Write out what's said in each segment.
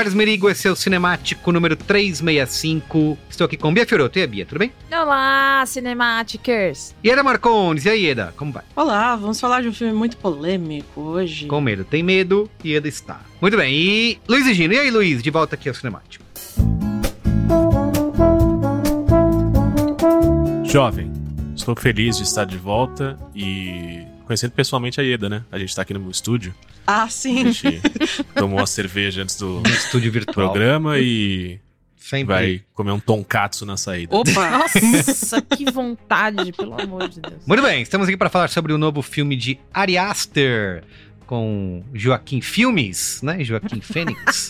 Carlos Merigo, esse é o Cinemático número 365. Estou aqui com Bia Fioroto. E a Bia, tudo bem? Olá, Cinematicers! E Eda Marcondes, e aí, Eda, como vai? Olá, vamos falar de um filme muito polêmico hoje. Com medo, tem medo e Eda está. Muito bem, e Luiz e Gino, e aí, Luiz, de volta aqui ao Cinemático. Jovem, estou feliz de estar de volta e conhecendo pessoalmente a Ieda, né? A gente tá aqui no meu estúdio. Ah, A sim. gente tomou uma cerveja antes do No estúdio virtual. programa e Sempre. vai comer um tonkatsu na saída. Opa! Nossa, que vontade, pelo amor de Deus. Muito bem, estamos aqui para falar sobre o novo filme de Ari Aster, com Joaquim Filmes, né? Joaquim Fênix.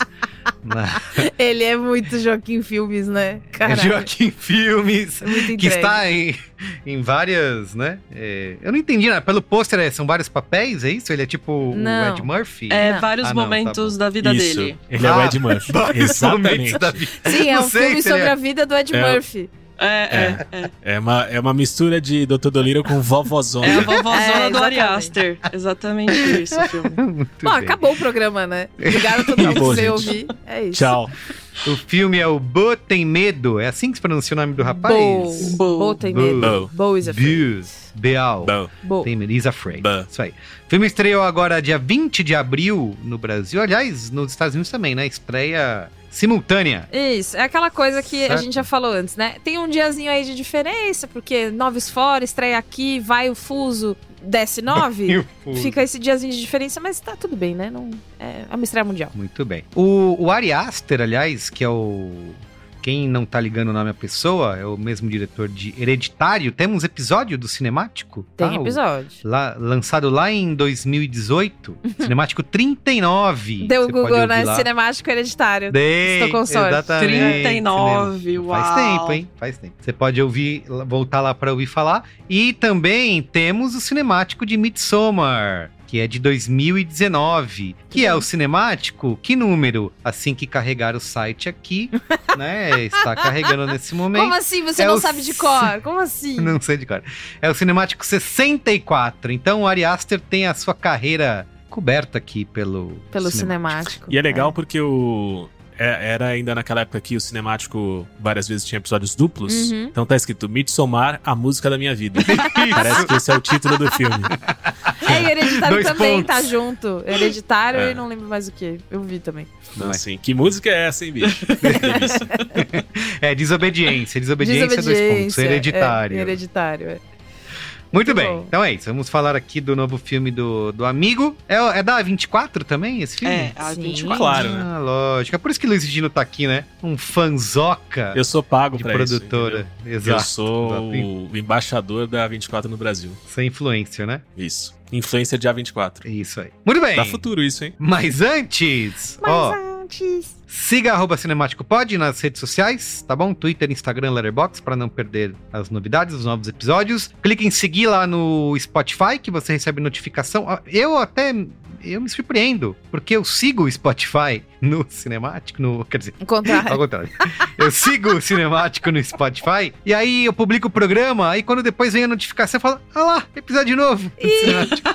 Na- Ele é muito Joaquim Filmes, né? Caralho. Joaquim Filmes. É muito que está em, em várias, né? é, eu não entendi, né? Pelo pôster é, são vários papéis, é isso? Ele é tipo Não. o Ed Murphy? É, Não. vários Ah, não, momentos tá da vida Isso, dele. ele é o Ah, Ed Murphy. Vários momentos Exatamente. da vida. Sim, é um filme sobre é- a vida do Ed É. Murphy. É, é, é. É uma, é uma mistura de Dr. Dolittle com vovozona. É a vovózona É, do Ari exatamente. Aster. Exatamente isso o filme. Muito Bom, bem. acabou o programa, né? Obrigado a todo mundo veio gente. ouvir. É isso. Tchau. O filme é o Bo Tem Medo. É assim que se pronuncia o nome do rapaz? Bo. Bo. Bo tem Bo. medo. Bo is afraid. Buz. Beal. Bom. Bo. Tem medo. Is afraid. Bo. Isso aí. O filme estreou agora dia 20 de abril no Brasil. Aliás, nos Estados Unidos também, né? Estreia simultânea. Isso, é aquela coisa que a Certo. gente já falou antes, né? Tem um diazinho aí de diferença, porque noves fora, estreia aqui, vai o fuso, desce nove. Fica esse diazinho de diferença, mas tá tudo bem, né? Não, é uma estreia mundial. Muito bem. O, o Ari Aster, aliás, que é o. Quem não tá ligando o nome à pessoa, é o mesmo diretor de Hereditário. Temos episódio do Cinemático? Tem tá? O- episódio. Lá, lançado lá em 2018. Cinemático 39. Deu o Você Google, né? lá. Cinemático hereditário. Dei, Estou com sorte. Exatamente. 39, Cinema. uau. Faz tempo, hein? Faz tempo. Você pode ouvir, voltar lá pra ouvir falar. E também temos o cinemático de Midsommar, que é de 2019. Que é o cinemático? Que número? Assim que carregar o site aqui, né? Está carregando nesse momento. Como assim? Você É não o sabe de cor? Como assim? Não sei de cor. É o Cinemático 64. Então o Ari Aster tem a sua carreira coberta aqui pelo, Pelo Cinemático. cinemático. E é legal porque o. é- Era ainda naquela época que o cinemático várias vezes tinha episódios duplos. Uhum. Então tá escrito Midsommar, a música da minha vida. Parece que esse é o título do filme. É, e hereditário Dois também pontos. tá junto. Hereditário É. e não lembro mais o que. Eu vi também. Não é. assim, que música é essa, hein, bicho? É, desobediência. Desobediência, dois pontos. Hereditário. É, hereditário, é. Muito Muito bem. bom. Então é isso. Vamos falar aqui do novo filme do, do Amigo. É, é da 24 também, esse filme? É, a Sim. 24. Claro, né? Ah, lógico. É por isso que Luiz Gino tá aqui, né? Um fanzoca Eu sou pago de pra produtora. isso. entendeu? Exato. Eu sou o, o embaixador da 24 no Brasil. Sem influência, né? Isso. Influência de A24. Isso aí. Muito bem. Dá futuro isso, hein? Mas antes, Mas ó, antes. Siga arroba Cinemático Pod nas redes sociais, tá bom? Twitter, Instagram, Letterboxd, para não perder as novidades, os novos episódios. Clique em seguir lá no Spotify, que você recebe notificação. Eu até, eu me surpreendo, porque eu sigo o Spotify no Cinemático, no, quer dizer, Ao contrário. ao contrário. Eu sigo o Cinemático no Spotify, e aí eu publico o programa, aí quando depois vem a notificação, eu falo, ah lá, episódio novo. Cinemático.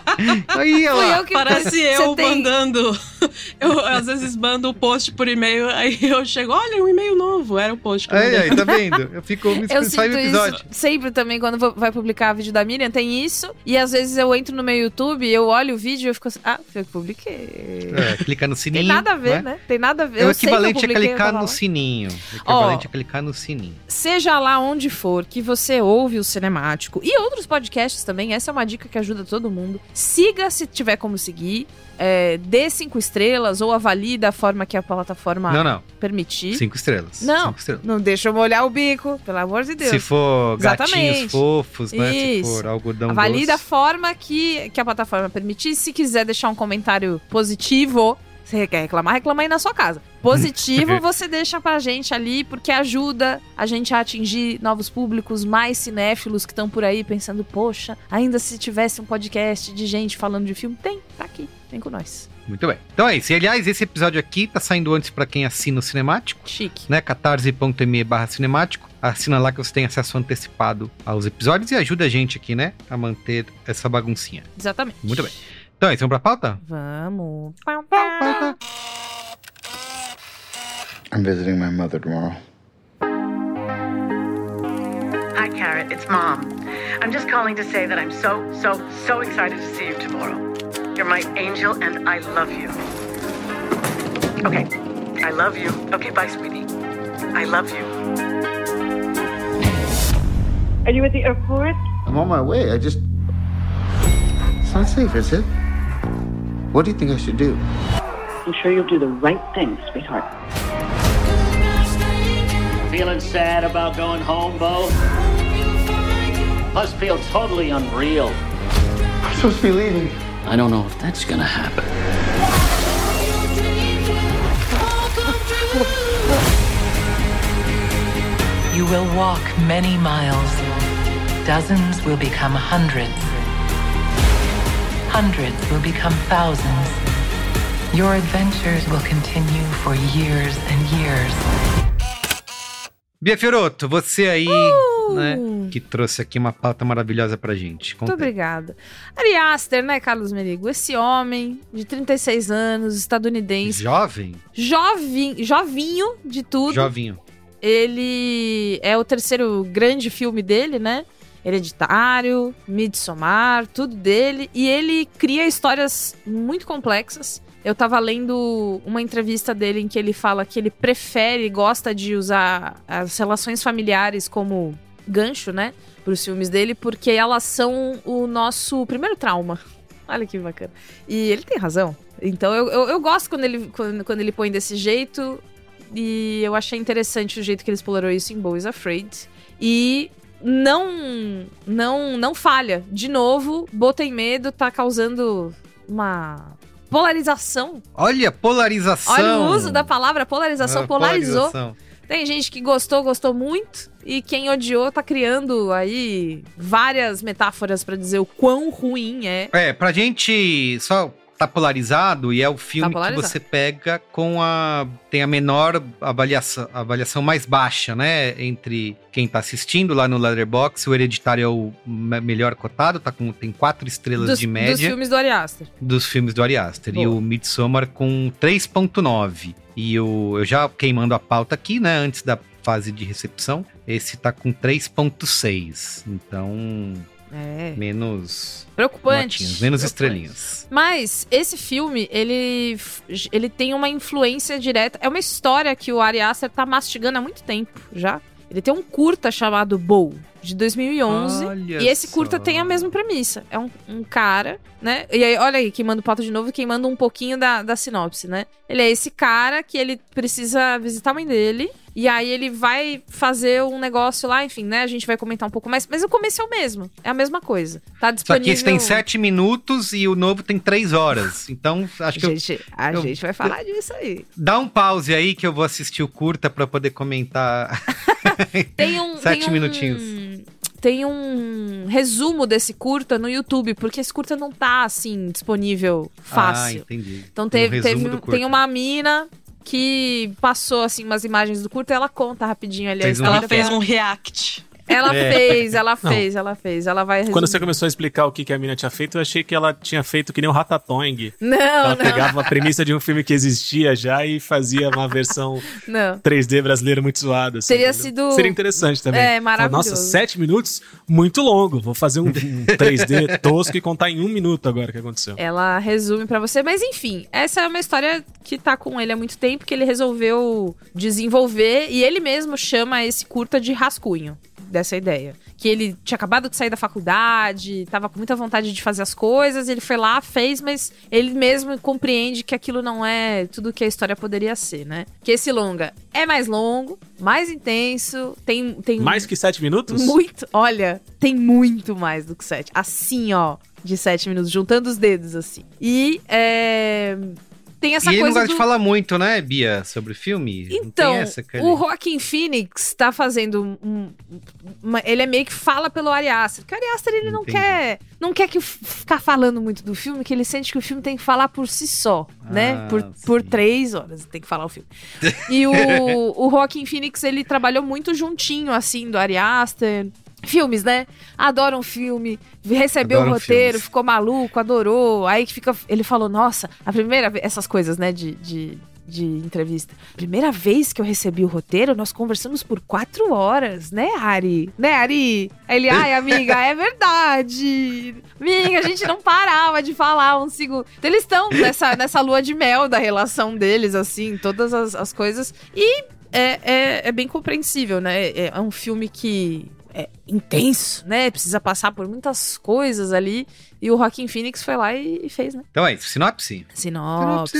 aí, olha lá. eu que Parece eu tem- mandando Eu às vezes mando o post por e-mail, aí eu chego, olha, um e-mail novo. Era o post que eu Aí, aí, tá vendo? Eu fico me Eu sinto o episódio. isso sempre também quando vou- vai publicar vídeo da Miriam, tem isso. E às vezes eu entro no meu YouTube, eu olho o vídeo e eu fico assim, ah, foi eu que publiquei. É, clica no sininho. Tem nada a ver, né? né? Tem nada a ver. É o Eu eu equivalente eu clicar no sininho. O equivalente a clicar no sininho. Seja lá onde for que você ouve o Cinemático e outros podcasts também, essa é uma dica que ajuda todo mundo. Siga se tiver como seguir. é, dê cinco estrelas ou avalie da forma que a plataforma Não, não. permitir. Cinco estrelas. Não. Cinco estrelas. Não deixa eu molhar o bico, pelo amor de Deus. Se for gatinhos Exatamente. fofos, né? Se Isso. for algodão Avalie da doce. forma que, que a plataforma permitir. Se quiser deixar um comentário positivo, você quer reclamar, reclama aí na sua casa. Positivo você deixa pra gente ali, porque ajuda a gente a atingir novos públicos, mais cinéfilos que estão por aí pensando, poxa, ainda se tivesse um podcast de gente falando de filme, tem, tá aqui, vem com nós. Muito bem. Então é isso. E, aliás, esse episódio aqui tá saindo antes pra quem assina o Cinemático. Chique. né? catarse.me barra cinemático. Assina lá que você tem acesso antecipado aos episódios e ajuda a gente aqui, né? A manter essa baguncinha. Exatamente. Muito bem. Então é isso, vamos pra pauta? Vamos. Pauta. I'm visiting my mother tomorrow. Hi, Carrot. It's Mom. I'm just calling to say that I'm so, so, so excited to see you tomorrow. You're my angel, and I love you. Okay. I love you. Okay, bye, sweetie. I love you. Are you at the airport? I'm on my way. I just. It's not safe, is it? What do you think I should do? I'm sure you'll do the right thing, sweetheart. Feeling sad about going home, Bo? Must feel totally unreal. I'm supposed to be leaving. I don't know if that's gonna happen. You will walk many miles. Dozens will become hundreds. Hundreds will become thousands. Your adventures will continue for years and years. Bia Fioroto, você aí, Uh! né? Que trouxe aqui uma pauta maravilhosa pra gente. Conta Muito obrigada. Ari Aster, né, Carlos Merigo? Esse homem de 36 anos, estadunidense, Jovem? jovem, jovinho de tudo. Jovinho. Ele é o terceiro grande filme dele, né? Hereditário, Midsommar, tudo dele. E ele cria histórias muito complexas. Eu tava lendo uma entrevista dele em que ele fala que ele prefere, gosta de usar as relações familiares como gancho, né? Para os filmes dele, porque elas são o nosso primeiro trauma. Olha que bacana. E ele tem razão. Então eu, eu, eu gosto quando ele, quando, quando ele põe desse jeito. E eu achei interessante o jeito que ele explorou isso em Bo is Afraid. E não, não, não falha. De novo, Bo tem medo, tá causando uma polarização. Olha, polarização. Olha o uso da palavra polarização, Ah, polarizou. polarização. Tem gente que gostou, gostou muito. E quem odiou tá criando aí várias metáforas pra dizer o quão ruim é. É, pra gente só tá polarizado e é o filme que polarizado. você pega com a. tem a menor avaliação, avaliação mais baixa, né? Entre quem tá assistindo lá no Letterboxd. O Hereditário é o me- melhor cotado, tá com, tem quatro estrelas Dos, de dos média filmes do Ari Aster. dos filmes do Ari Aster. E Boa. o Midsommar com 3.9. E o, eu já queimando a pauta aqui, né? Antes da fase de recepção. Esse tá com 3.6. Então, É. menos Preocupante. notinhas, menos Preocupante. estrelinhas. Mas esse filme, ele, ele tem uma influência direta. É uma história que o Ari Aster tá mastigando há muito tempo já. Ele tem um curta chamado Bow, de 2011. Olha e esse curta só. tem a mesma premissa. É um, um cara, né? E aí, olha aí, quem manda o pato de novo, quem manda um pouquinho da, da sinopse, né? Ele é esse cara que ele precisa visitar a mãe dele. E aí ele vai fazer um negócio lá, enfim, né? A gente vai comentar um pouco mais. Mas o começo é o mesmo. É a mesma coisa. Tá Só disponível... que esse tem 7 minutos e o novo tem 3 horas. Então, acho que eu- Gente, a eu- gente vai falar disso aí. dá um pause aí que eu vou assistir o curta pra poder comentar. Tem um. Sete tem um- minutinhos. Tem um resumo desse curta no YouTube, porque esse curta não tá assim disponível Ah, fácil. entendi. então Tem um teve, um- tem uma mina que passou assim umas imagens do curta e ela conta rapidinho ali a Fez um. Ela fez um react. Ela É. fez, ela Não. fez, ela fez. Ela vai Quando resumir. você começou a explicar o que, que a mina tinha feito, eu achei que ela tinha feito que nem o Ratatouille. Não, ela não, pegava uma premissa de um filme que existia já e fazia uma versão não. 3D brasileira muito zoada. assim, Teria sido- Seria interessante também. É, maravilhoso. Nossa, sete minutos? Muito longo. Vou fazer um, um 3D tosco e contar em um minuto agora o que aconteceu. Ela resume pra você, mas enfim, essa é uma história que tá com ele há muito tempo, que ele resolveu desenvolver e ele mesmo chama esse curta de rascunho dessa ideia. Que ele tinha acabado de sair da faculdade, tava com muita vontade de fazer as coisas, ele foi lá, fez, mas ele mesmo compreende que aquilo não é tudo que a história poderia ser, né? Que esse longa é mais longo, mais intenso, tem tem Mais que sete minutos? muito, olha, tem muito mais do que sete. Assim, ó, de sete minutos, juntando os dedos, assim. E é, tem essa e ele não coisa gosta do... de falar muito, né, Bia, sobre filme? Não Então, essa, o Joaquin Phoenix tá fazendo um, um- uma- ele é meio que fala pelo Ari Aster. Porque o Ari Aster, ele não Entendi. quer, não quer que ficar falando muito do filme, que ele sente que o filme tem que falar por si só, né? Ah, Por, por sim. três horas tem que falar o filme. E o, o Joaquin Phoenix, ele trabalhou muito juntinho, assim, do Ari Aster. Filmes, né? Adora um filme, recebeu Adoram o roteiro, filmes. ficou maluco, adorou. Aí que fica. Ele falou, nossa, a primeira vez. Essas coisas, né, de, de, de entrevista. Primeira vez que eu recebi o roteiro, nós conversamos por quatro horas, né, Ari? Né, Ari? Aí ele, ai, amiga, é verdade. Amiga, a gente não parava de falar um segundo. Então eles estão nessa, nessa lua de mel da relação deles, assim, todas as, as coisas. E é, é, é bem compreensível, né? É, é um filme que é intenso, né? Precisa passar por muitas coisas ali. E o Joaquin Phoenix foi lá e, e fez, né? Então é isso, sinopse? Sinopse.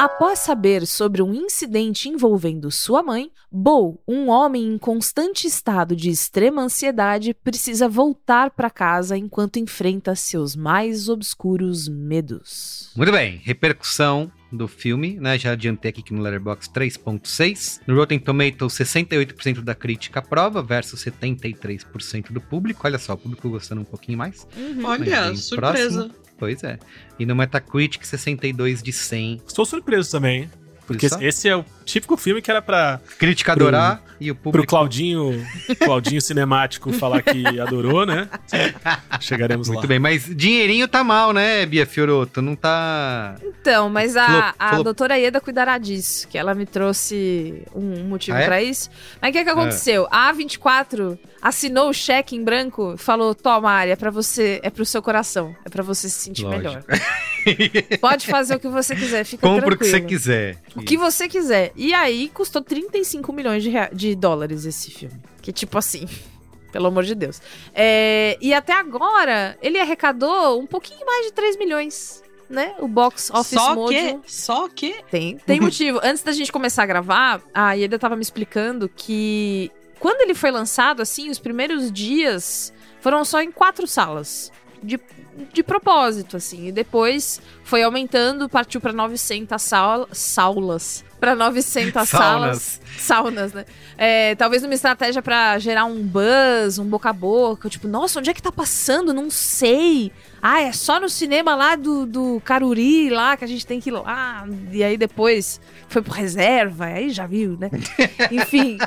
Após saber sobre um incidente envolvendo sua mãe, Bo, um homem em constante estado de extrema ansiedade, precisa voltar para casa enquanto enfrenta seus mais obscuros medos. Muito bem, repercussão do filme, né? Já adiantei aqui que no Letterboxd 3.6. No Rotten Tomatoes, 68% da crítica aprova versus 73% do público. Olha só, o público gostando um pouquinho mais. Olha, bem surpresa. próximo. Pois é. E no Metacritic, 62 de 100. Estou surpreso também, hein? Porque esse é o típico filme que era pra, Crítica Pro- adorar e o pro público... Claudinho, Claudinho cinemático falar que adorou, né? Chegaremos Muito lá. bem, mas dinheirinho tá mal, né, Bia Fioroto? Não tá... Então, mas a, Flop, a flop. doutora Ieda cuidará disso, que ela me trouxe um, motivo Ah, é? pra isso. Mas o que, que aconteceu? A A24 assinou o cheque em branco e falou: toma, Ari, é pra você, é pro seu coração, é pra você se sentir Lógico. melhor. Pode fazer o que você quiser, fica Compra o que você tranquilo. quiser. O que você quiser. E aí custou 35 milhões de, de dólares esse filme. Que tipo assim. Pelo amor de Deus. É, e até agora, ele arrecadou um pouquinho mais de 3 milhões. Né? O box office Só que, só que. Tem, tem motivo. Antes da gente começar a gravar, a Ieda tava me explicando que quando ele foi lançado, assim, os primeiros dias foram só em quatro salas. De, de propósito, assim. E depois foi aumentando, partiu pra 900 sal, saulas. Pra 900 Saunas. salas. Saunas, né? É, talvez numa estratégia pra gerar um buzz, um boca a boca. Tipo, nossa, onde é que tá passando? Não sei. Ah, é só no cinema lá do, do Caruri, lá, que a gente tem que ir lá. E aí depois foi pro reserva, aí já viu, né? Enfim,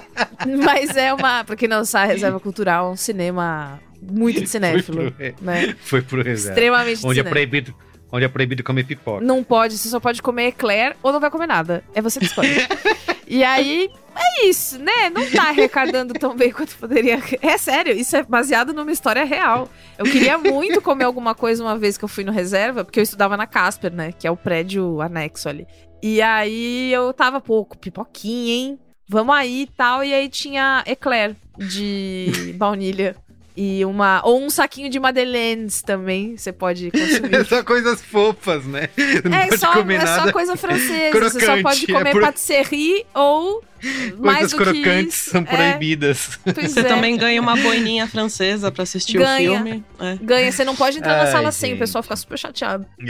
mas é uma. Pra quem não sabe, reserva cultural é um cinema muito de cinéfilo, Foi pro- né? Foi pro reserva. Extremamente de Onde é cinéfilo. proibido, onde é proibido comer pipoca. Não pode, você só pode comer eclair ou não vai comer nada. É você que escolhe. e aí, é isso, né? Não tá arrecadando tão bem quanto poderia. É sério, isso é baseado numa história real. Eu queria muito comer alguma coisa uma vez que eu fui no reserva, porque eu estudava na Casper, né? Que é o prédio anexo ali. E aí eu tava, pô, com pipoquinha, hein? Vamos aí e tal. E aí tinha eclair de baunilha. E uma. Ou um saquinho de Madeleines também. Você pode consumir. É só coisas fofas, né? Não É pode só, comer é só coisa francesa. Você só crocante, pode é comer por- patisserie ou mais Coisas do que crocantes isso. são É, proibidas. pois Você é. também ganha uma boininha francesa pra assistir Ganha. o filme. É. Ganha, você não pode entrar na Ai, sala sem, o gente. pessoal fica super chateado.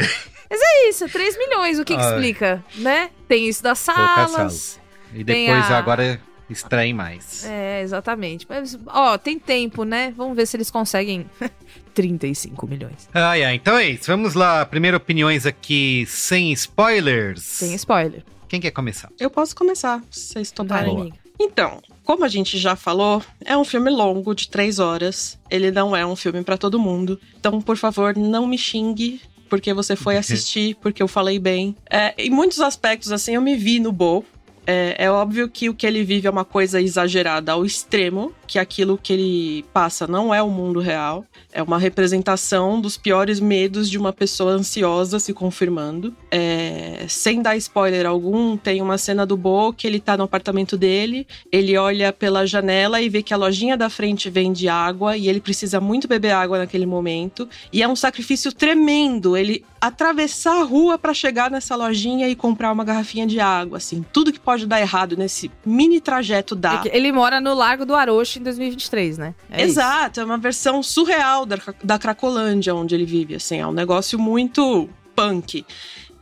Mas é isso, é 3 milhões, o que, que explica, né? Tem isso das salas. E Tem depois a- agora extraem mais. É, exatamente. Mas, ó, tem tempo, né? Vamos ver se eles conseguem 35 milhões. Ai, ai, então é isso. Vamos lá. Primeiro opiniões aqui sem spoilers. Sem spoiler. Quem quer começar? Eu posso começar, se vocês toparem. Boa. Então, como a gente já falou, é um filme longo de três horas. Ele não é um filme pra todo mundo. Então, por favor, não me xingue porque você foi assistir, porque eu falei bem. É, em muitos aspectos, assim, eu me vi no Bo. É, é óbvio que o que ele vive é uma coisa exagerada ao extremo, que aquilo que ele passa não é o mundo real. É uma representação dos piores medos de uma pessoa ansiosa se confirmando. É, sem dar spoiler algum, tem uma cena do Bo que ele tá no apartamento dele, ele olha pela janela e vê que a lojinha da frente vende água e ele precisa muito beber água naquele momento. E é um sacrifício tremendo ele atravessar a rua para chegar nessa lojinha e comprar uma garrafinha de água, assim. Tudo que pode dar errado nesse mini trajeto dá. Ele mora no Largo do Aroche em 2023, né? É isso. Exato, é uma versão surreal da, da Cracolândia onde ele vive, assim, é um negócio muito punk.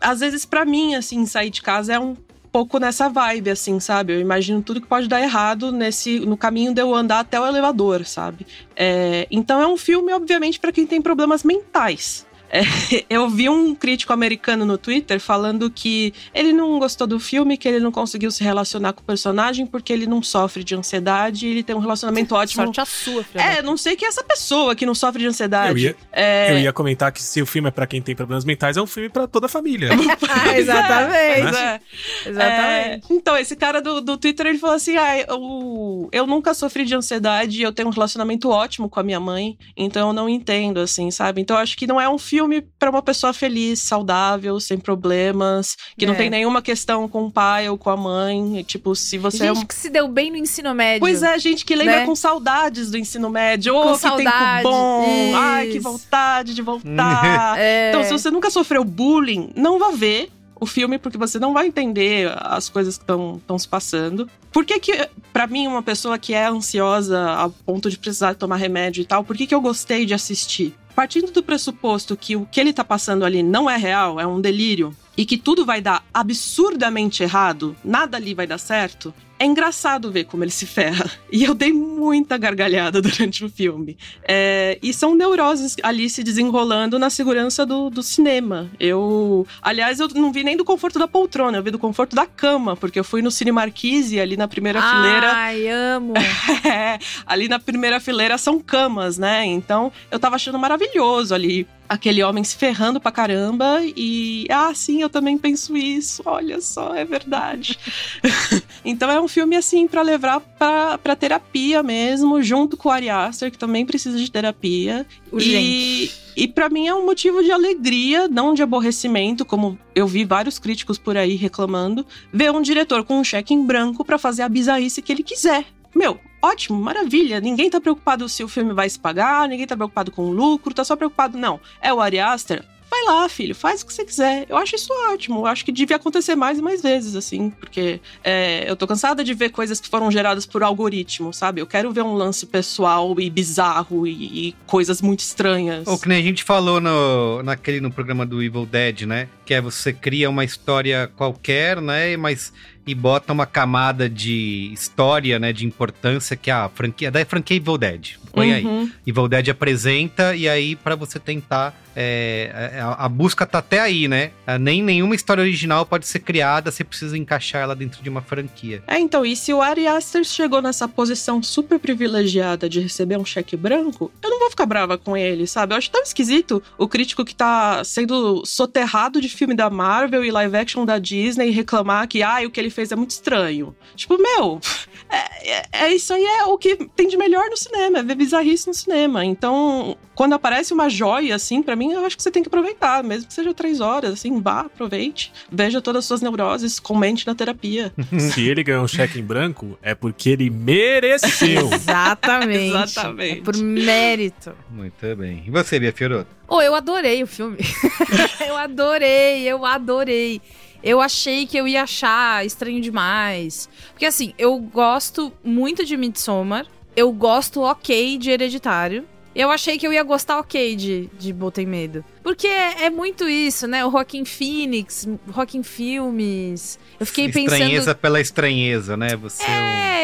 Às vezes, pra mim, assim, sair de casa é um pouco nessa vibe, assim, sabe? Eu imagino tudo que pode dar errado nesse no caminho de eu andar até o elevador, sabe? É, então é um filme, obviamente, pra quem tem problemas mentais. É, eu vi um crítico americano no Twitter falando que ele não gostou do filme, que ele não conseguiu se relacionar com o personagem porque ele não sofre de ansiedade e ele tem um relacionamento ótimo. Sorte a sua, filha É, não sei quem é essa pessoa que não sofre de ansiedade. Eu ia, É, eu ia comentar que se o filme é pra quem tem problemas mentais, é um filme pra toda a família. Ah, exatamente. Pois é. Exatamente. É, então, esse cara do, do Twitter, ele falou assim: ah, eu, eu nunca sofri de ansiedade, eu tenho um relacionamento ótimo com a minha mãe, então eu não entendo, assim, sabe? Então eu acho que não é um filme pra uma pessoa feliz, saudável, sem problemas, que não É. tem nenhuma questão com o pai ou com a mãe. Tipo, se você é Gente um. que se deu bem no ensino médio. Pois é, gente que lembra né? com saudades do ensino médio. Com Ô, que saudade, tempo bom! Ai, que isso. vontade de voltar! É. Então, se você nunca sofreu bullying, não vá ver o filme, porque você não vai entender as coisas que estão se passando. Por que que, pra mim, uma pessoa que é ansiosa ao ponto de precisar tomar remédio e tal, por que que eu gostei de assistir? Partindo do pressuposto que o que ele tá passando ali não é real, é um delírio, e que tudo vai dar absurdamente errado, nada ali vai dar certo, é engraçado ver como ele se ferra. E eu dei muita gargalhada durante o filme. É, e são neuroses ali se desenrolando na segurança do, do cinema. Eu. Aliás, eu não vi nem do conforto da poltrona, eu vi do conforto da cama, porque eu fui no Cine Marquise, ali na primeira fileira. Ai, amo. É, ali na primeira fileira são camas, né? Então eu tava achando maravilhoso ali. Aquele homem se ferrando pra caramba e. Ah, sim, eu também penso isso. Olha só, é verdade. então é um filme, assim, pra levar pra, pra terapia mesmo, junto com o Ari Aster, que também precisa de terapia. E, e para mim é um motivo de alegria, não de aborrecimento, como eu vi vários críticos por aí reclamando, ver um diretor com um cheque em branco pra fazer a bizarrice que ele quiser. Meu, ótimo, maravilha. Ninguém tá preocupado se o filme vai se pagar, ninguém tá preocupado com o lucro, tá só preocupado, não. É o Ari Aster? Vai lá, filho, faz o que você quiser. Eu acho isso ótimo. Eu acho que devia acontecer mais e mais vezes, assim, porque é, eu tô cansada de ver coisas que foram geradas por algoritmo, sabe? Eu quero ver um lance pessoal e bizarro e, e coisas muito estranhas. Ou que nem a gente falou no, naquele no programa do Evil Dead, né? Que é você cria uma história qualquer, né? Mas e bota uma camada de história, né? De importância que a franquia da franquia Evil Dead. Põe aí. Uhum. Evil Dead apresenta e aí pra você tentar é, a, a busca tá até aí, né? Ah, Nem nenhuma história original pode ser criada, você precisa encaixar ela dentro de uma franquia. É, então, e se o Ari Aster chegou nessa posição super privilegiada de receber um cheque branco, eu não vou ficar brava com ele, sabe? Eu acho tão esquisito o crítico que tá sendo soterrado de filme da Marvel e live action da Disney reclamar que, ah, o que ele fez é muito estranho. Tipo, meu, é, é- é isso aí é o que tem de melhor no cinema, é ver bizarrice no cinema. Então, quando aparece uma joia, assim, pra mim, eu acho que você tem que aproveitar, mesmo que seja três horas, assim, vá, aproveite, veja todas as suas neuroses, comente na terapia. Se ele ganhou um cheque em branco, é porque ele mereceu. Exatamente. Exatamente. É por mérito. Muito bem. E você, Bia Fioroto? Oh, eu adorei o filme. eu adorei, eu adorei. Eu achei que eu ia achar estranho demais. Porque assim, eu gosto muito de Midsommar. Eu gosto ok de Hereditário. Eu achei que eu ia gostar ok de, de Botem Medo. Porque é, é muito isso, né? O Rockin' Phoenix, Rockin' Filmes. Eu fiquei pensando. Estranheza pela estranheza, né? Você é um-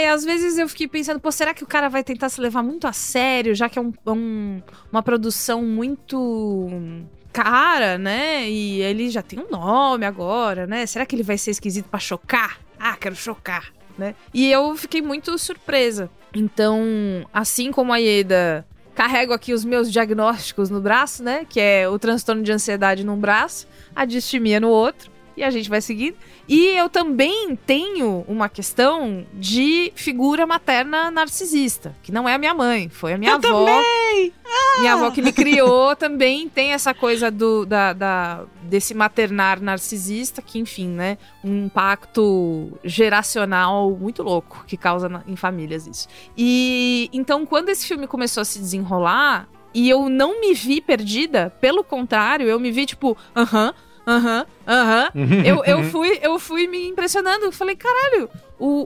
É, às vezes eu fiquei pensando, pô, será que o cara vai tentar se levar muito a sério, já que é um- um- uma produção muito cara, né? E ele já tem um nome agora, né? Será que ele vai ser esquisito pra chocar? Ah, quero chocar. Né? E eu fiquei muito surpresa. Então, assim como a Ieda carrego aqui os meus diagnósticos no braço, né? Que é o transtorno de ansiedade num braço, a distimia no outro. E a gente vai seguindo. E eu também tenho uma questão de figura materna narcisista, que não é a minha mãe, foi a minha eu avó. Também. Ah! Minha avó que me criou também tem essa coisa do, da, da, desse maternar narcisista, que, enfim, né? Um impacto geracional muito louco que causa na, em famílias isso. E então, quando esse filme começou a se desenrolar, e eu não me vi perdida, pelo contrário, eu me vi tipo, aham, aham, aham. Eu, eu, fui, eu fui me impressionando. Eu falei, caralho, o,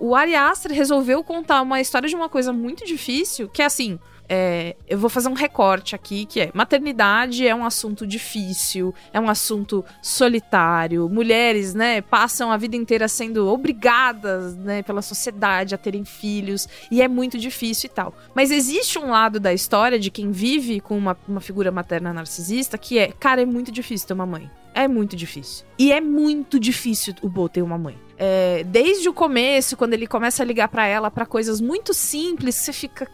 o, o Ari Aster resolveu contar uma história de uma coisa muito difícil, que é assim. É, eu vou fazer um recorte aqui, que é maternidade é um assunto difícil, é um assunto solitário. Mulheres, né, passam a vida inteira sendo obrigadas, né, pela sociedade a terem filhos e é muito difícil e tal. Mas existe um lado da história de quem vive com uma, uma figura materna narcisista que é, cara, é muito difícil ter uma mãe. É muito difícil. E é muito difícil o Bo ter uma mãe. É, desde o começo, quando ele começa a ligar para ela para coisas muito simples, você fica.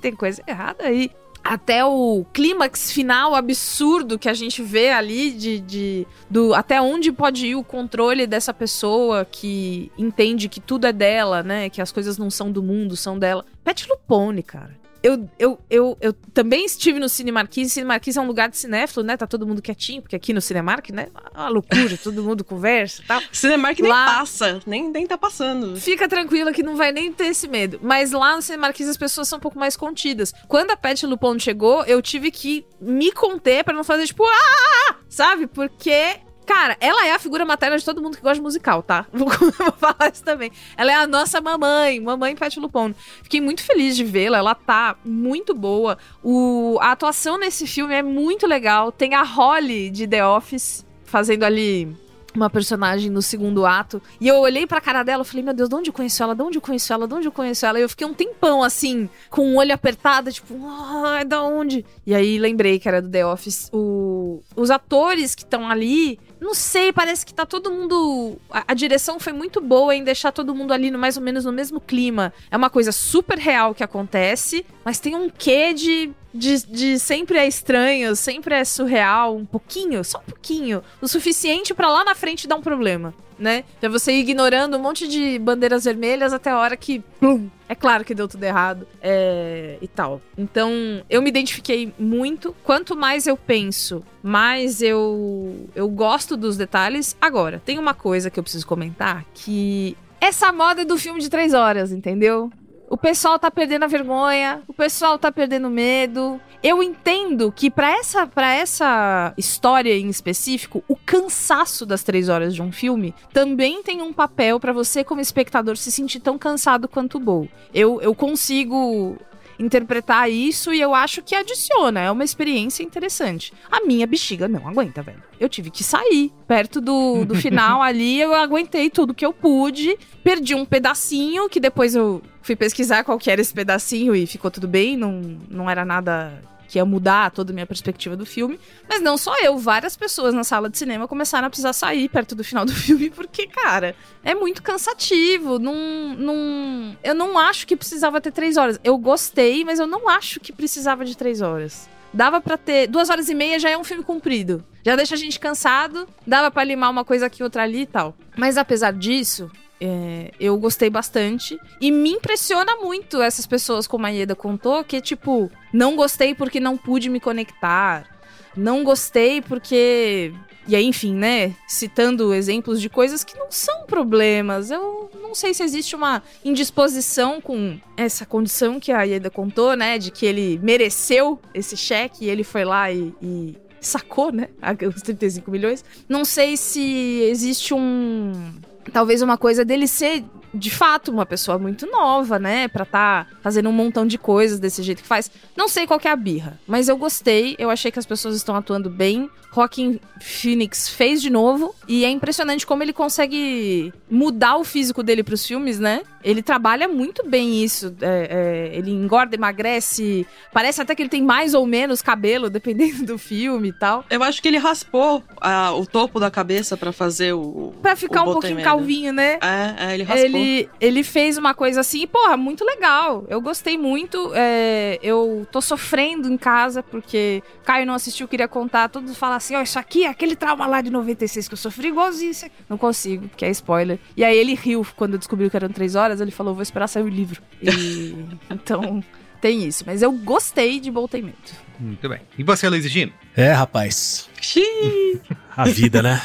tem coisa errada aí. Até o clímax final absurdo que a gente vê ali de, de do até onde pode ir o controle dessa pessoa que entende que tudo é dela, né? Que as coisas não são do mundo, são dela. Pet Lupone, cara eu, eu, eu, eu também estive no Cinemarquise. Cinemarquise é um lugar de cinéfilo, né? Tá todo mundo quietinho, porque aqui no Cinemark, né? É uma loucura, todo mundo conversa e tal. Cinemark nem passa, nem, nem tá passando. Fica tranquila que não vai nem ter esse medo. Mas lá no Cinemarquise as pessoas são um pouco mais contidas. Quando a Pet Lupone chegou, eu tive que me conter para não fazer tipo, ah! Sabe? Porque Cara, ela é a figura materna de todo mundo que gosta de musical, tá? Vou, vou falar isso também. Ela é a nossa mamãe, mamãe Pet Lupone. Fiquei muito feliz de vê-la, ela tá muito boa. O, a atuação nesse filme é muito legal. Tem a Holly de The Office fazendo ali uma personagem no segundo ato. E eu olhei pra cara dela e falei, meu Deus, de onde eu conheço ela? De onde eu conheço ela? De onde eu conheço ela? E eu fiquei um tempão assim, com o olho apertado, tipo, ah, da onde? E aí lembrei que era do The Office. O... Os atores que estão ali não sei, parece que tá todo mundo. A, a, direção foi muito boa em deixar todo mundo ali no, mais ou menos no mesmo clima. É uma coisa super real que acontece, mas tem um quê de. De, de sempre é estranho, sempre é surreal, um pouquinho, só um pouquinho. O suficiente para lá na frente dar um problema né? Pra você ir ignorando um monte de bandeiras vermelhas até a hora que, plum, é claro que deu tudo errado é, e tal. Então, eu me identifiquei muito. Quanto mais eu penso, mais eu, eu gosto dos detalhes. Agora, tem uma coisa que eu preciso comentar que essa moda é do filme de três horas, entendeu? O pessoal tá perdendo a vergonha, o pessoal tá perdendo medo. Eu entendo que para essa, pra essa história em específico, o cansaço das três horas de um filme também tem um papel para você, como espectador, se sentir tão cansado quanto o Bow. Eu, eu consigo interpretar isso e eu acho que adiciona, é uma experiência interessante. A minha bexiga não aguenta, velho. Eu tive que sair. Perto do, do final ali, eu aguentei tudo que eu pude. Perdi um pedacinho, que depois eu fui pesquisar qual que era esse pedacinho e ficou tudo bem, não, não era nada que ia mudar toda a minha perspectiva do filme. Mas não só eu, várias pessoas na sala de cinema começaram a precisar sair perto do final do filme, porque, cara, é muito cansativo. Num, num... Eu não acho que precisava ter três horas. Eu gostei, mas eu não acho que precisava de três horas. Dava para ter. Duas horas e meia já é um filme comprido. Já deixa a gente cansado. Dava para limar uma coisa aqui, outra ali e tal. Mas apesar disso, é, eu gostei bastante. E me impressiona muito essas pessoas, como a Ieda contou, que, tipo, não gostei porque não pude me conectar. Não gostei porque. E aí, enfim, né? Citando exemplos de coisas que não são problemas. Eu não sei se existe uma indisposição com essa condição que a Ieda contou, né? De que ele mereceu esse cheque e ele foi lá e, e sacou, né? Os 35 milhões. Não sei se existe um talvez uma coisa dele ser de fato, uma pessoa muito nova, né? Pra tá fazendo um montão de coisas desse jeito que faz. Não sei qual que é a birra, mas eu gostei. Eu achei que as pessoas estão atuando bem. Joaquin Phoenix fez de novo. E é impressionante como ele consegue mudar o físico dele pros filmes, né? Ele trabalha muito bem isso. É, é, ele engorda, emagrece. Parece até que ele tem mais ou menos cabelo, dependendo do filme e tal. Eu acho que ele raspou ah, o topo da cabeça pra fazer o. Pra ficar o um pouquinho Botemedo. calvinho, né? É, é, ele raspou. Ele, ele fez uma coisa assim, porra, muito legal. Eu gostei muito. é, eu tô sofrendo em casa, porque Caio não assistiu, queria contar. Todos falam assim: ó, isso aqui é aquele trauma lá de 96 que eu sofri igualzinho. isso aqui." Não consigo, porque é spoiler. E aí ele riu quando descobriu que eram três horas. Ele falou: vou esperar sair o livro. E então tem isso. Mas eu gostei de Volteimento. Muito bem. E você, Luiz Gino? É, rapaz. Xiii. A vida, né?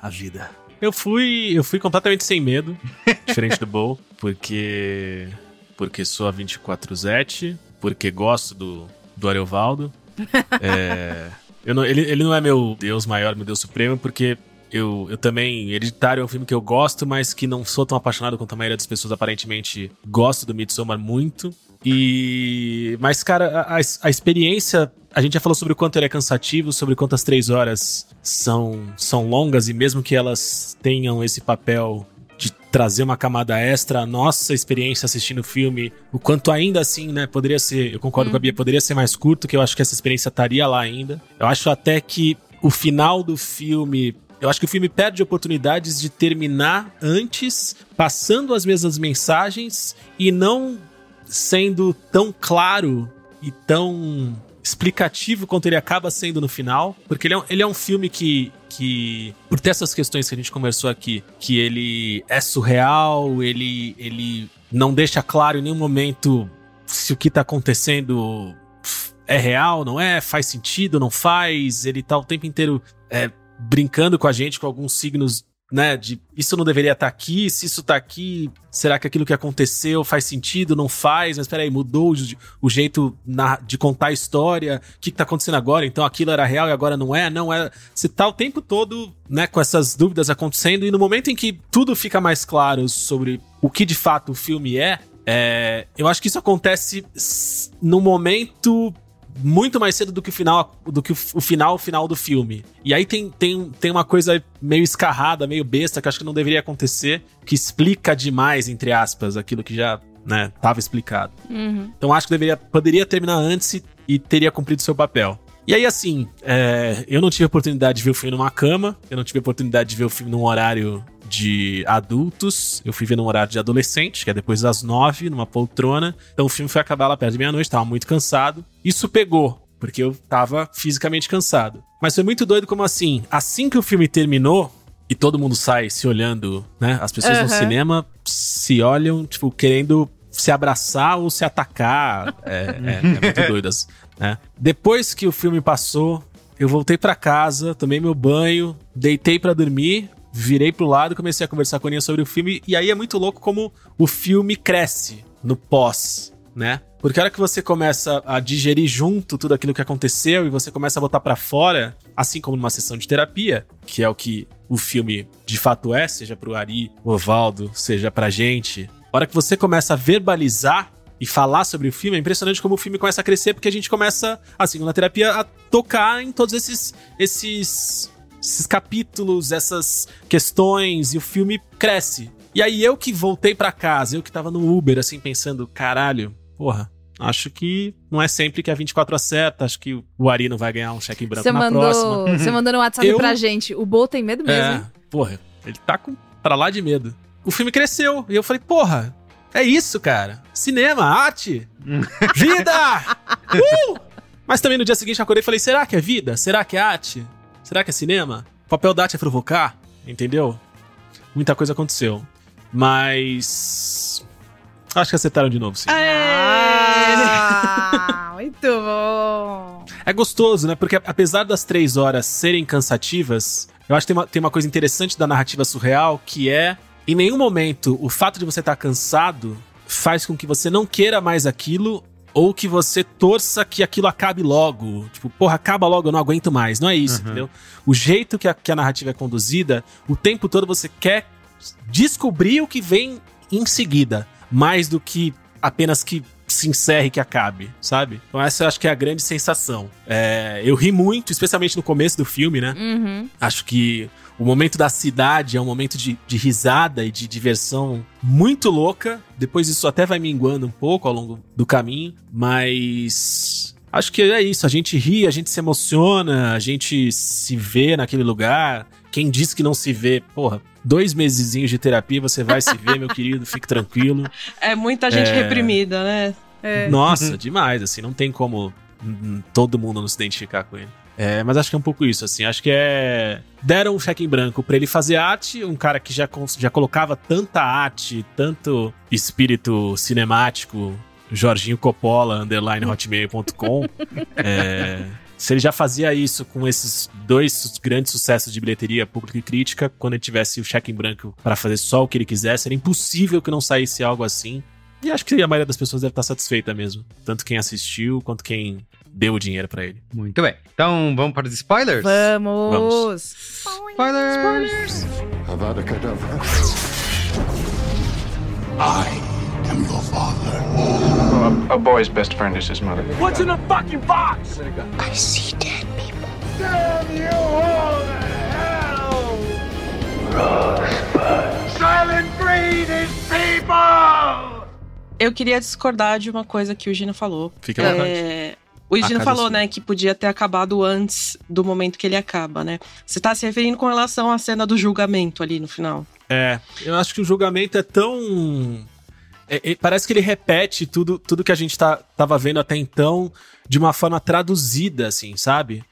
A vida. Eu fui, eu fui completamente sem medo, diferente do Bowl, porque porque sou a 24 Zete, porque gosto do do Ariovaldo. É, eu não- ele, ele não é meu Deus maior, meu Deus supremo, porque eu, eu também. Hereditário é um filme que eu gosto, mas que não sou tão apaixonado quanto a maioria das pessoas aparentemente gosto do Midsommar muito. E. Mas, cara, a, a- experiência. A gente já falou sobre o quanto ele é cansativo, sobre quantas três horas são, são longas, e mesmo que elas tenham esse papel de trazer uma camada extra, a nossa experiência assistindo o filme, o quanto ainda assim, né, poderia ser, eu concordo com a Bia, poderia ser mais curto, que eu acho que essa experiência estaria lá ainda. Eu acho até que o final do filme, eu acho que o filme perde oportunidades de terminar antes, passando as mesmas mensagens e não sendo tão claro e tão explicativo quanto ele acaba sendo no final, porque ele é um, ele é um filme que, que, por ter essas questões que a gente conversou aqui, que ele é surreal, ele, ele não deixa claro em nenhum momento se o que tá acontecendo é real, não é, faz sentido, não faz, ele tá o tempo inteiro é, brincando com a gente com alguns signos né, de isso não deveria estar aqui, se isso tá aqui, será que aquilo que aconteceu faz sentido, não faz, mas peraí, mudou o, o jeito na- de contar a história, o que, que tá acontecendo agora, então aquilo era real e agora não é, não é, você tá o tempo todo, né, com essas dúvidas acontecendo, e no momento em que tudo fica mais claro sobre o que de fato o filme é, é eu acho que isso acontece no momento muito mais cedo do que o final do que o, final final do filme. E aí tem, tem, tem uma coisa meio escarrada, meio besta, que acho que não deveria acontecer, que explica demais, entre aspas, aquilo que já, né, tava explicado. Então acho que deveria, poderia terminar antes e, e teria cumprido seu papel. E aí, assim, é, eu não tive oportunidade de ver o filme numa cama, eu não tive oportunidade de ver o filme num horário de adultos, eu fui ver num horário de adolescente, que é depois das nove, numa poltrona. Então o filme foi acabar lá perto de meia-noite, tava muito cansado. Isso pegou, porque eu tava fisicamente cansado. Mas foi muito doido como assim, assim que o filme terminou, e todo mundo sai se olhando, né? As pessoas no Aham. cinema se olham, tipo, querendo se abraçar ou se atacar. É, é, é muito doido, né? Depois que o filme passou, eu voltei pra casa, tomei meu banho, deitei pra dormir, virei pro lado, comecei a conversar com a Aninha sobre o filme, e aí é muito louco como o filme cresce no pós, né? Porque a hora que você começa a digerir junto tudo aquilo que aconteceu e você começa a botar pra fora, assim como numa sessão de terapia, que é o que o filme de fato é, seja pro Ari, o Ovaldo, seja pra gente, a hora que você começa a verbalizar e falar sobre o filme, é impressionante como o filme começa a crescer, porque a gente começa, assim, na terapia, a tocar em todos esses, esses, esses capítulos, essas questões, e o filme cresce. E aí eu que voltei pra casa, eu que tava no Uber, assim, pensando, caralho, porra, acho que não é sempre que a 24 acerta, acho que o Ari não vai ganhar um cheque em branco Você na próxima. mandou, você mandou no WhatsApp Eu- pra gente. O Bo tem medo mesmo, É, hein? porra, ele tá com pra lá de medo. O filme cresceu, e eu falei, porra, é isso, cara. Cinema, arte, vida! Uh! Mas também no dia seguinte eu acordei e falei, será que é vida? Será que é arte? Será que é cinema? O papel da arte é provocar, entendeu? Muita coisa aconteceu. Mas... Acho que acertaram de novo, sim. Ah, muito bom. É gostoso, né? Porque apesar das três horas serem cansativas, eu acho que tem uma, tem uma coisa interessante da narrativa surreal que é, em nenhum momento, o fato de você estar cansado faz com que você não queira mais aquilo ou que você torça que aquilo acabe logo. Tipo, porra, acaba logo, eu não aguento mais. Não é isso, entendeu? O jeito que a, que a narrativa é conduzida, o tempo todo você quer descobrir o que vem em seguida, mais do que apenas que se encerre que acabe, sabe? Então essa eu acho que é a grande sensação. É, eu ri muito, especialmente no começo do filme, né? Uhum. Acho que o momento da cidade é um momento de, de risada e de diversão muito louca. Depois isso até vai minguando um pouco ao longo do caminho, mas acho que é isso. A gente ri, a gente se emociona, a gente se vê naquele lugar. Quem diz que não se vê, porra, dois mesezinhos de terapia você vai se ver, meu querido, fique tranquilo. É muita gente É. reprimida, né? Nossa, demais, assim, não tem como todo mundo não se identificar com ele. É, mas acho que é um pouco isso, assim, acho que é... Deram um cheque em branco pra ele fazer arte, um cara que já, já colocava tanta arte, tanto espírito cinemático, Jorginho Coppola, underline hotmail.com, é, se ele já fazia isso com esses dois grandes sucessos de bilheteria pública e crítica, quando ele tivesse o cheque em branco pra fazer só o que ele quisesse, era impossível que não saísse algo assim. E acho que a maioria das pessoas deve estar satisfeita mesmo. Tanto quem assistiu quanto quem deu o dinheiro pra ele. Muito bem. Então, vamos para os spoilers? Vamos! Spoilers! Avada Kedavra. I am your father. A, a boy's best friend is his mother. What's in the fucking box? I see dead people. Damn you all to hell! Silent breed is people! Eu queria discordar de uma coisa que o Gino falou. Fique à vontade. O A Gino casa falou, né, que podia ter acabado antes do momento que ele acaba, né? Você tá se referindo com relação à cena do julgamento ali no final. É, eu acho que o julgamento é tão. é- é- parece que ele repete tudo, tudo que a gente tá, tava vendo até então de uma forma traduzida, assim, sabe?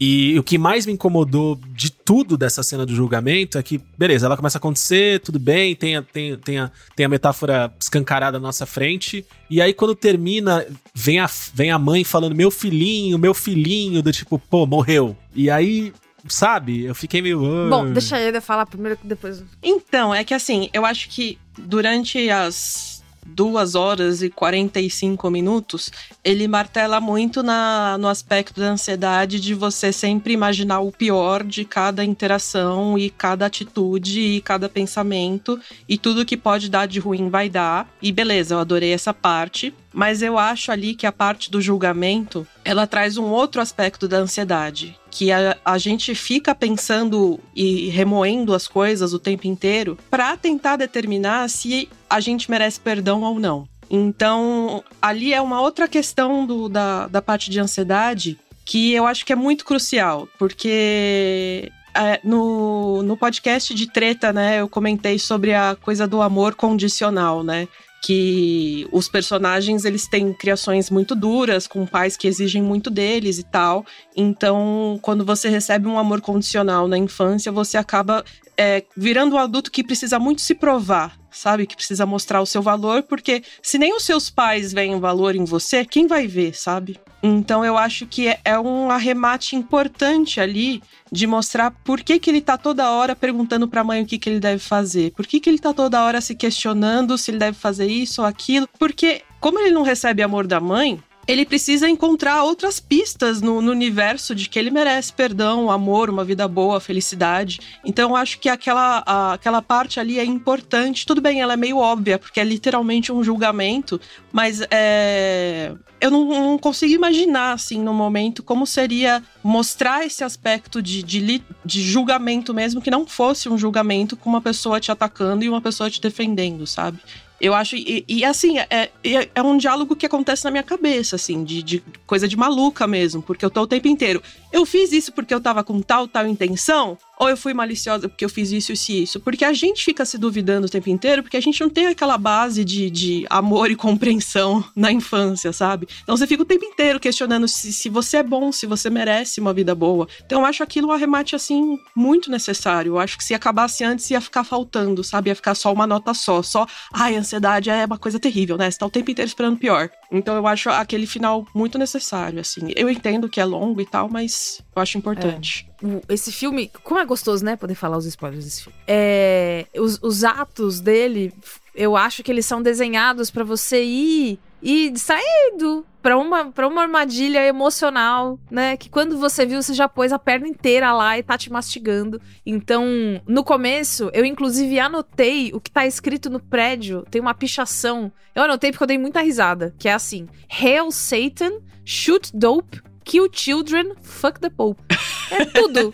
E o que mais me incomodou de tudo dessa cena do julgamento é que, beleza, ela começa a acontecer, tudo bem, tem a, tem, tem a, tem a metáfora escancarada na nossa frente, e aí quando termina, vem a, vem a mãe falando, meu filhinho, meu filhinho, do tipo, pô, morreu. E aí, sabe, eu fiquei meio. "Ah". Bom, deixa a Eda falar primeiro que depois. Então, é que assim, eu acho que durante as duas horas e 45 minutos, ele martela muito na, no aspecto da ansiedade de você sempre imaginar o pior de cada interação e cada atitude e cada pensamento e tudo que pode dar de ruim vai dar. E beleza, eu adorei essa parte, mas eu acho ali que a parte do julgamento, ela traz um outro aspecto da ansiedade, que a, a gente fica pensando e remoendo as coisas o tempo inteiro para tentar determinar se a gente merece perdão ou não. Então, ali é uma outra questão do- da, da parte de ansiedade que eu acho que é muito crucial, porque é, no, no podcast de treta, né, eu comentei sobre a coisa do amor condicional, né? Que os personagens eles têm criações muito duras, com pais que exigem muito deles e tal. Então, quando você recebe um amor condicional na infância, você acaba é, virando um adulto que precisa muito se provar, sabe? Que precisa mostrar o seu valor, porque se nem os seus pais veem valor em você, quem vai ver, sabe? Então eu acho que é- é um arremate importante ali de mostrar por que, que ele tá toda hora perguntando pra mãe o que, que ele deve fazer. Por que, que ele tá toda hora se questionando se ele deve fazer isso ou aquilo. Porque, como ele não recebe amor da mãe, ele precisa encontrar outras pistas no, no universo de que ele merece perdão, amor, uma vida boa, felicidade. Então acho que aquela, a- aquela parte ali é importante. Tudo bem, ela é meio óbvia, porque é literalmente um julgamento, mas é, eu não, não consigo imaginar, assim, no momento, como seria mostrar esse aspecto de, de, de julgamento mesmo, que não fosse um julgamento com uma pessoa te atacando e uma pessoa te defendendo, sabe? Eu acho. E, e, assim, é, é, é um diálogo que acontece na minha cabeça, assim, de, de coisa de maluca mesmo, porque eu tô o tempo inteiro. Eu fiz isso porque eu tava com tal, tal intenção? Ou eu fui maliciosa porque eu fiz isso, isso e isso? Porque a gente fica se duvidando o tempo inteiro, porque a gente não tem aquela base de, de amor e compreensão na infância, sabe? Então você fica o tempo inteiro questionando se, se você é bom, se você merece uma vida boa. Então eu acho aquilo um arremate, assim, muito necessário. Eu acho que se acabasse antes ia ficar faltando, sabe? Ia ficar só uma nota só. Só, ai, ansiedade é uma coisa terrível, né? Você tá o tempo inteiro esperando pior. Então eu acho aquele final muito necessário, assim. Eu entendo que é longo e tal, mas eu acho importante. O- Esse filme, como é gostoso, né? Poder falar os spoilers desse filme. É, os, os atos dele, eu acho que eles são desenhados pra você ir e distraído pra uma, pra uma armadilha emocional, né? Que quando você viu, você já pôs a perna inteira lá e tá te mastigando. Então, no começo, eu inclusive anotei o que tá escrito no prédio. Tem uma pichação. Eu anotei porque eu dei muita risada. Que é assim: Hail Satan, shoot dope, kill children, fuck the Pope. É tudo.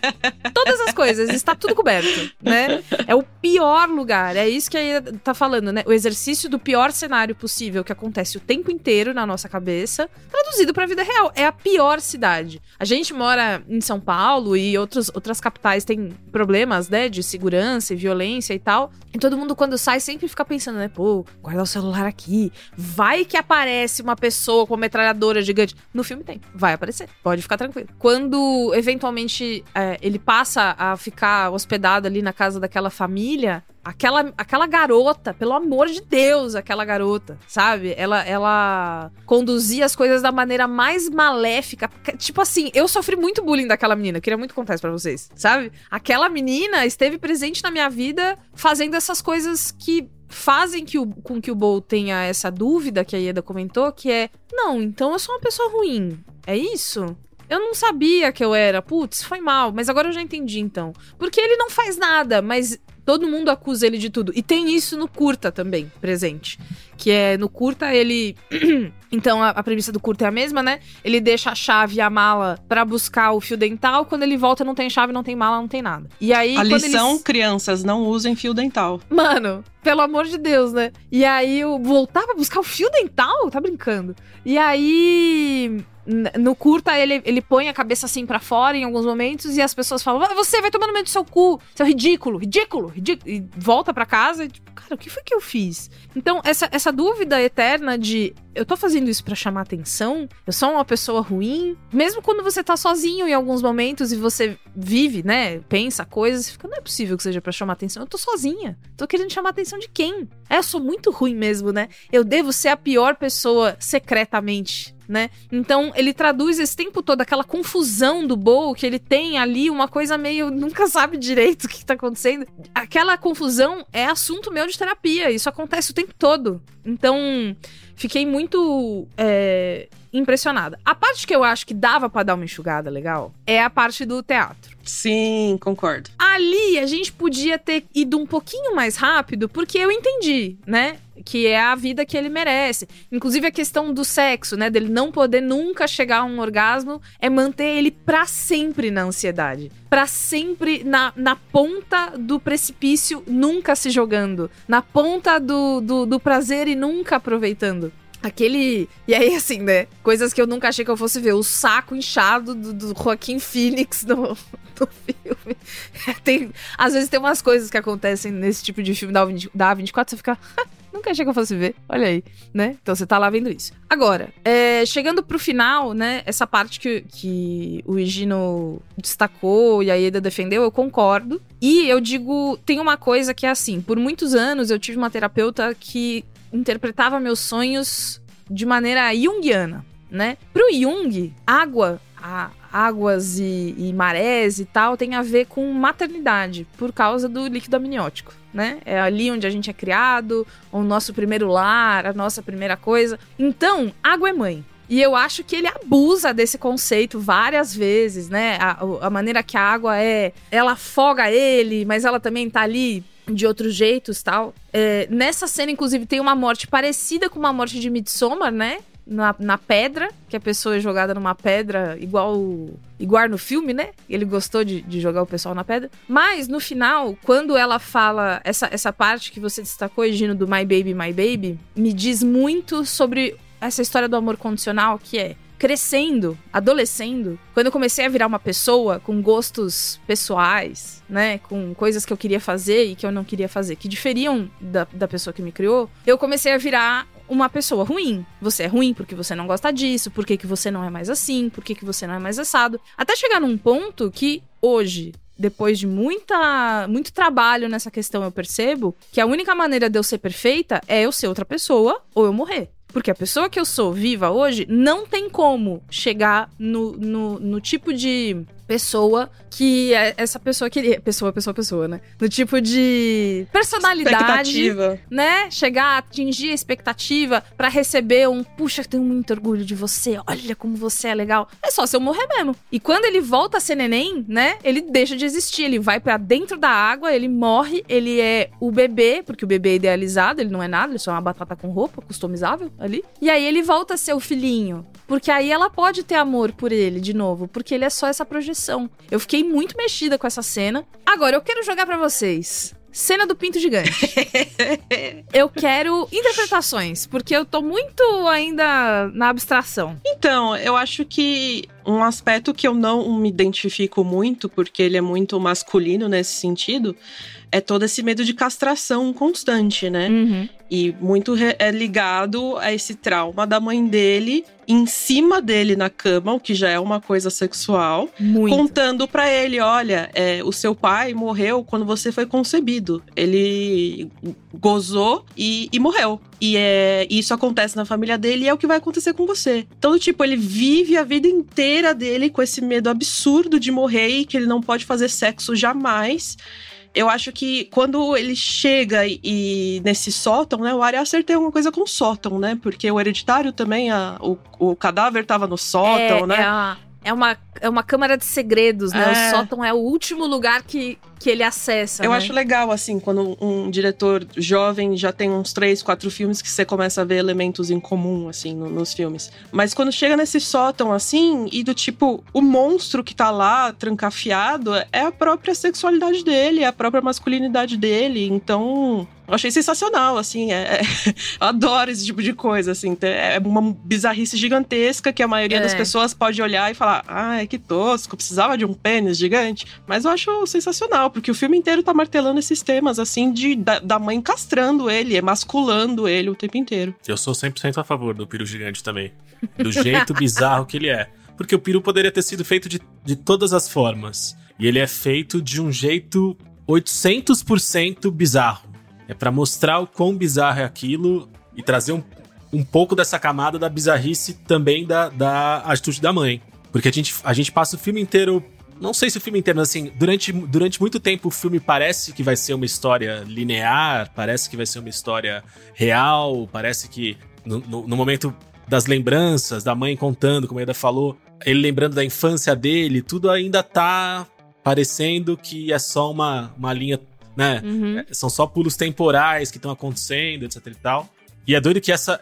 Todas as coisas. Está tudo coberto, né? É o pior lugar. É isso que aí tá falando, né? O exercício do pior cenário possível que acontece o tempo inteiro na nossa cabeça, traduzido pra vida real. É a pior cidade. A gente mora em São Paulo e outros, outras capitais têm problemas, né? De segurança e violência e tal. E todo mundo, quando sai, sempre fica pensando, né? Pô, guardar o celular aqui. Vai que aparece uma pessoa com uma metralhadora gigante. No filme tem. Vai aparecer. Pode ficar tranquilo. Quando, eventualmente, é, ele passa a ficar hospedado ali na casa daquela família, aquela, aquela garota, pelo amor de Deus, aquela garota, sabe? Ela, ela conduzia as coisas da maneira mais maléfica. Tipo assim, eu sofri muito bullying daquela menina, queria muito contar isso pra vocês, sabe? Aquela menina esteve presente na minha vida fazendo essas coisas que fazem que o, com que o Bo tenha essa dúvida que a Ieda comentou, que é, não, então eu sou uma pessoa ruim. É isso? Eu não sabia que eu era. Putz, foi mal. Mas agora eu já entendi, então. Porque ele não faz nada, mas todo mundo acusa ele de tudo. E tem isso no curta também, presente. Que é no curta ele. então a, a, premissa do curta é a mesma, né? Ele deixa a chave e a mala para buscar o fio dental. Quando ele volta, não tem chave, não tem mala, não tem nada. E aí. A lição, eles... crianças, não usem fio dental. Mano, pelo amor de Deus, né? E aí eu voltar pra buscar o fio dental? Tá brincando. E aí no curta, ele, ele põe a cabeça assim para fora em alguns momentos e as pessoas falam: Você vai tomar no meio do seu cu, seu ridículo, ridículo, ridículo. E volta para casa e, tipo, cara, o que foi que eu fiz? Então, essa, essa dúvida eterna de eu tô fazendo isso para chamar atenção? Eu sou uma pessoa ruim? Mesmo quando você tá sozinho em alguns momentos e você vive, né? Pensa coisas, fica, não é possível que seja para chamar atenção. Eu tô sozinha. Tô querendo chamar atenção de quem? É, eu sou muito ruim mesmo, né? Eu devo ser a pior pessoa secretamente né? Então ele traduz esse tempo todo aquela confusão do Bo, que ele tem ali uma coisa meio nunca sabe direito o que, que tá acontecendo. Aquela confusão é assunto meu de terapia, isso acontece o tempo todo. Então fiquei muito é, impressionada. A parte que eu acho que dava para dar uma enxugada legal é a parte do teatro. Sim, concordo. Ali a gente podia ter ido um pouquinho mais rápido, porque eu entendi, né? Que é a vida que ele merece. Inclusive a questão do sexo, né? Dele não poder nunca chegar a um orgasmo, é manter ele para sempre na ansiedade. para sempre na, na ponta do precipício, nunca se jogando. Na ponta do, do, do prazer e nunca aproveitando. Aquele. E aí, assim, né? Coisas que eu nunca achei que eu fosse ver. O saco inchado do, do Joaquim Phoenix no, no filme. Tem, às vezes tem umas coisas que acontecem nesse tipo de filme da, 20, da A24, você fica. nunca achei que eu fosse ver. Olha aí, né? Então você tá lá vendo isso. Agora, é, chegando pro final, né? Essa parte que, que o Higino destacou e a Eda defendeu, eu concordo. E eu digo, tem uma coisa que é assim: por muitos anos eu tive uma terapeuta que interpretava meus sonhos de maneira junguiana, né? Pro Jung, água, a, águas e, e, marés e tal tem a ver com maternidade, por causa do líquido amniótico, né? É ali onde a gente é criado, o nosso primeiro lar, a nossa primeira coisa. Então, água é mãe. E eu acho que ele abusa desse conceito várias vezes, né? A, a maneira que a água é, ela afoga ele, mas ela também tá ali de outros jeitos tal. É, nessa cena, inclusive, tem uma morte parecida com uma morte de Midsommar, né? Na, na pedra, que a pessoa é jogada numa pedra, igual igual no filme, né? Ele gostou de, de jogar o pessoal na pedra. Mas, no final, quando ela fala essa, essa parte que você destacou, Gino, do My Baby, My Baby, me diz muito sobre essa história do amor condicional, que é crescendo, adolescendo, quando eu comecei a virar uma pessoa com gostos pessoais, né, com coisas que eu queria fazer e que eu não queria fazer, que diferiam da, da pessoa que me criou, eu comecei a virar uma pessoa ruim. Você é ruim porque você não gosta disso, por que você não é mais assim, por que você não é mais assado. Até chegar num ponto que hoje, depois de muita, muito trabalho nessa questão, eu percebo que a única maneira de eu ser perfeita é eu ser outra pessoa ou eu morrer. Porque a pessoa que eu sou viva hoje não tem como chegar no, no, no tipo de pessoa que é essa pessoa queria. Pessoa, pessoa, pessoa, né? No tipo de personalidade. Expectativa. Né? Chegar a atingir a expectativa pra receber um, puxa, tenho muito orgulho de você, olha como você é legal. É só se eu morrer mesmo. E quando ele volta a ser neném, né? Ele deixa de existir. Ele vai pra dentro da água, ele morre, ele é o bebê, porque o bebê é idealizado, ele não é nada, ele só é uma batata com roupa, customizável ali. E aí ele volta a ser o filhinho. Porque aí ela pode ter amor por ele de novo, porque ele é só essa projeção. Eu fiquei muito mexida com essa cena. Agora, eu quero jogar pra vocês. Cena do pinto gigante. eu quero interpretações, porque eu tô muito ainda na abstração. Então, eu acho que um aspecto que eu não me identifico muito, porque ele é muito masculino nesse sentido, é todo esse medo de castração constante, né? Uhum. E muito é ligado a esse trauma da mãe dele em cima dele na cama, o que já é uma coisa sexual, muito. contando para ele, olha, é, o seu pai morreu quando você foi concebido. Ele gozou e, e morreu. E é, isso acontece na família dele e é o que vai acontecer com você. Então, tipo, ele vive a vida inteira dele com esse medo absurdo de morrer e que ele não pode fazer sexo jamais eu acho que quando ele chega e, e nesse sótão, né? O Ari Aster tem alguma coisa com sótão, né? Porque o hereditário também, a, o, o cadáver tava no sótão, é, né? É, a, é, uma, é uma câmara de segredos, né? É. O sótão é o último lugar que, que ele acessa. Eu né? acho legal, assim, quando um diretor jovem já tem uns três, quatro filmes que você começa a ver elementos em comum, assim, no- nos filmes. Mas quando chega nesse sótão, assim, e do tipo, o monstro que tá lá, trancafiado, é a própria sexualidade dele, é a própria masculinidade dele. Então. Eu achei sensacional, assim. é- é- eu adoro esse tipo de coisa, assim. É uma bizarrice gigantesca que a maioria É. das pessoas pode olhar e falar: ai, que tosco, precisava de um pênis gigante. Mas eu acho sensacional, porque o filme inteiro tá martelando esses temas, assim, de, da, da mãe castrando ele, emasculando ele o tempo inteiro. Eu sou 100% a favor do peru gigante também. Do jeito bizarro que ele é. Porque o peru poderia ter sido feito de, de todas as formas. E ele é feito de um jeito 800% bizarro. É pra mostrar o quão bizarro é aquilo e trazer um, um pouco dessa camada da bizarrice também da, da atitude da mãe. Porque a gente, a gente passa o filme inteiro. Não sei se o filme inteiro, mas assim, durante, durante muito tempo o filme parece que vai ser uma história linear, parece que vai ser uma história real, parece que no, no- no momento das lembranças, da mãe contando, como a Eda falou, ele lembrando da infância dele, tudo ainda tá parecendo que é só uma, uma linha, né? Uhum. É, São só pulos temporais que estão acontecendo, etc e tal. E é doido que essa.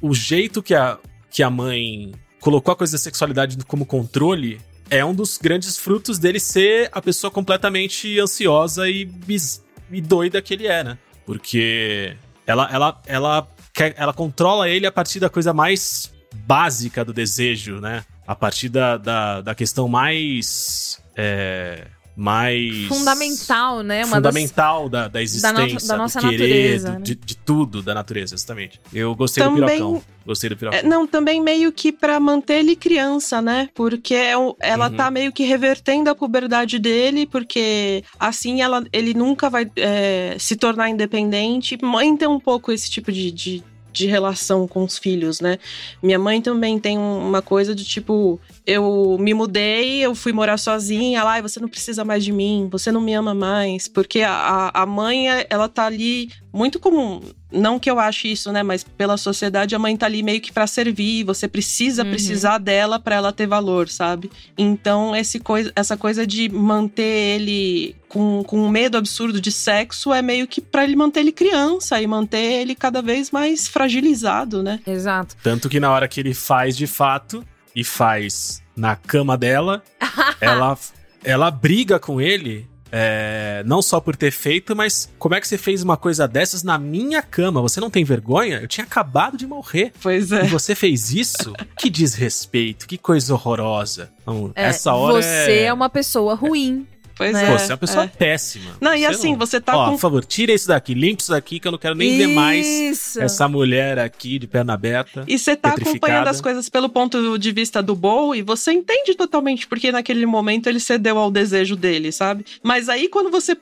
O jeito que a, que a mãe colocou a coisa da sexualidade como controle é um dos grandes frutos dele ser a pessoa completamente ansiosa e, bis- e doida que ele é, né? Porque ela, ela, ela, quer, ela controla ele a partir da coisa mais básica do desejo, né? A partir da, da, da questão mais. é, mais. Fundamental, né? Uma das- fundamental da, da existência, da nossa do querer, natureza, do- né? de, de tudo da natureza, exatamente. Eu gostei Também- do pirocão. Gostei do pirocão. É, não, também meio que pra manter ele criança, né? Porque é ela Uhum. tá meio que revertendo a puberdade dele, porque assim ela, ele nunca vai é, se tornar independente. Mãe tem um pouco esse tipo de, de, de relação com os filhos, né? Minha mãe também tem um- uma coisa de tipo. Eu me mudei, eu fui morar sozinha, lá, "Ai, você não precisa mais de mim, você não me ama mais. Porque a, a- a mãe, ela tá ali muito como. Não que eu ache isso, né? Mas pela sociedade, a mãe tá ali meio que pra servir. Você precisa Uhum. precisar dela pra ela ter valor, sabe? Então, esse coisa, essa coisa de manter ele com, com um medo absurdo de sexo é meio que pra ele manter ele criança e manter ele cada vez mais fragilizado, né? Exato. Tanto que na hora que ele faz de fato, e faz na cama dela, ela, ela briga com ele. É, não só por ter feito, mas como é que você fez uma coisa dessas na minha cama? Você não tem vergonha? Eu tinha acabado de morrer. Pois E é. você fez isso? que desrespeito, que coisa horrorosa. Então, É, essa hora você é... uma pessoa ruim. Pois Né? é. Pô, você é uma pessoa é. péssima. Não, e Você assim, você tá Ó, com- por favor, tira isso daqui, limpa isso daqui, que eu não quero nem ver mais Isso. essa mulher aqui de perna aberta. E você tá acompanhando as coisas pelo ponto de vista do Bo e você entende totalmente porque naquele momento ele cedeu ao desejo dele, sabe? Mas aí quando você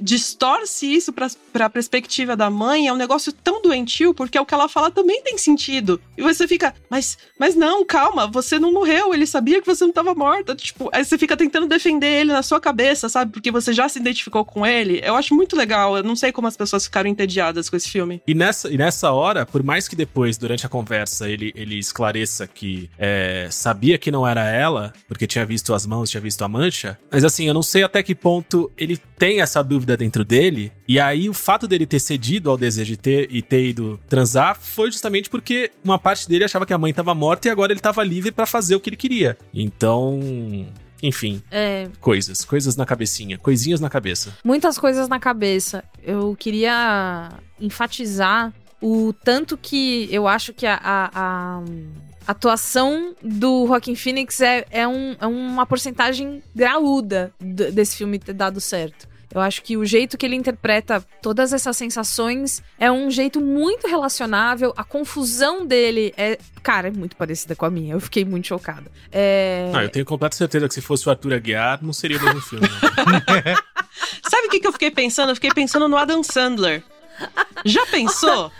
distorce isso pra, pra perspectiva da mãe, é um negócio tão doentio porque o que ela fala também tem sentido. E você fica, mas, mas não, calma, você não morreu, ele sabia que você não tava morta. Tipo, aí você fica tentando defender ele na sua cabeça, sabe? Porque você já se identificou com ele. Eu acho muito legal. Eu não sei como as pessoas ficaram entediadas com esse filme. E nessa, e nessa hora, por mais que depois, durante a conversa, ele, ele esclareça que é, sabia que não era ela, porque tinha visto as mãos, tinha visto a mancha, mas assim, eu não sei até que ponto ele tem essa dúvida dentro dele, e aí o fato dele ter cedido ao desejo de ter, e ter ido transar foi justamente porque uma parte dele achava que a mãe estava morta e agora ele estava livre pra fazer o que ele queria. Então. Enfim, É, coisas, coisas na cabecinha, coisinhas na cabeça. muitas coisas na cabeça. Eu queria enfatizar o tanto que eu acho que a, a- a atuação do Joaquin Phoenix é, é, um- é uma porcentagem graúda desse filme ter dado certo. Eu acho que o jeito que ele interpreta todas essas sensações é um jeito muito relacionável. A confusão dele é, cara, é muito parecida com a minha. Eu fiquei muito chocada. É... Ah, eu tenho completa certeza que se fosse o Arthur Aguiar, não seria o mesmo filme. né? Sabe o que, que eu fiquei pensando? Eu fiquei pensando no Adam Sandler. Já pensou?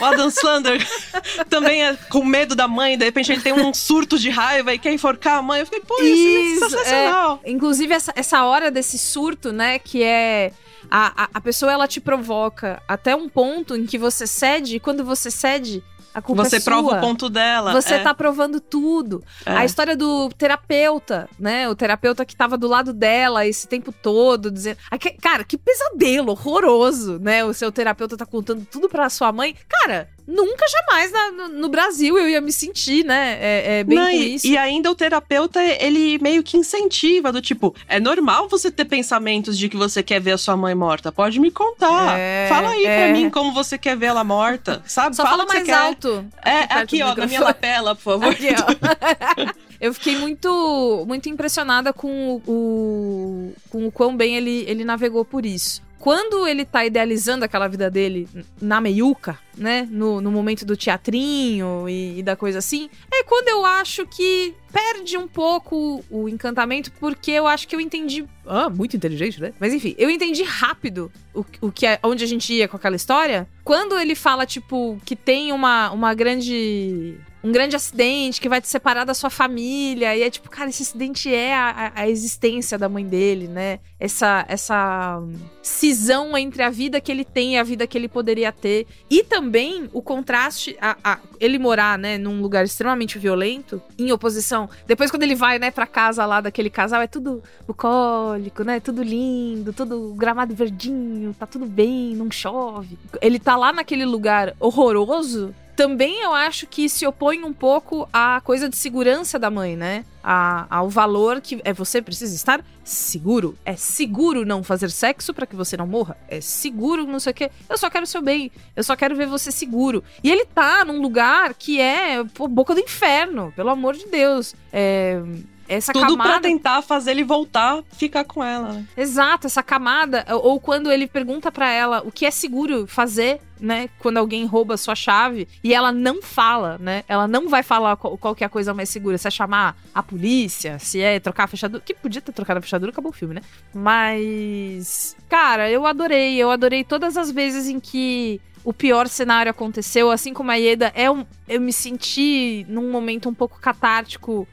O Adam Sandler também é com medo da mãe, de repente ele tem um surto de raiva e quer enforcar a mãe. Eu fiquei, pô, isso é sensacional. é. Inclusive, essa, essa hora desse surto, né, que é. A, a, a pessoa ela te provoca até um ponto em que você cede, e quando você cede, a culpa Você é sua. prova o ponto dela. Você é. tá provando tudo. É. A história do terapeuta, né? O terapeuta que tava do lado dela esse tempo todo, dizendo. Cara, que pesadelo horroroso, né? O seu terapeuta tá contando tudo pra sua mãe. Cara, nunca jamais na- no, no Brasil eu ia me sentir, né? É, é bem Não, e, isso. e ainda o terapeuta, ele meio que incentiva, do tipo, é normal você ter pensamentos de que você quer ver a sua mãe morta. Pode me contar. É, fala aí é. pra mim como você quer ver ela morta, sabe? Só fala fala mais alto. É, aqui, do ó, na minha lapela, por favor. Aqui, ó. Eu fiquei muito, muito impressionada com o, o- com o quão bem ele, ele navegou por isso. Quando ele tá idealizando aquela vida dele na meiuca, né? No, no momento do teatrinho e, e da coisa assim, é quando eu acho que perde um pouco o encantamento, porque eu acho que eu entendi. Ah, muito inteligente, né? Mas enfim, eu entendi rápido o, o que é, onde a gente ia com aquela história. Quando ele fala, tipo, que tem uma, uma grande um grande acidente que vai te separar da sua família. E é tipo, cara, esse acidente é a, a- existência da mãe dele, né? Essa, essa cisão entre a vida que ele tem e a vida que ele poderia ter. E também o contraste, a, a- ele morar, né, num lugar extremamente violento, em oposição. Depois, quando ele vai, né, pra casa lá daquele casal, é tudo bucólico, né? Tudo lindo, tudo gramado verdinho, tá tudo bem, não chove. Ele tá lá naquele lugar horroroso. Também eu acho que se opõe um pouco à coisa de segurança da mãe, né? A- ao valor que é você precisa estar seguro. É seguro não fazer sexo pra que você não morra. É seguro não sei o quê. Eu só quero seu bem. Eu só quero ver você seguro. E ele tá num lugar que é pô, boca do inferno, pelo amor de Deus. É, essa Tudo camada pra tentar fazer ele voltar, ficar com ela. né? Exato, essa camada, ou quando ele pergunta pra ela o que é seguro fazer, né, quando alguém rouba a sua chave, e ela não fala, né? Ela não vai falar qual, qual que é a coisa mais segura, se é chamar a polícia, se é trocar a fechadura, que podia ter trocado a fechadura, acabou o filme, né? Mas, cara, eu adorei, eu adorei todas as vezes em que o pior cenário aconteceu, assim como a Ieda, é um, eu me senti num momento um pouco catártico.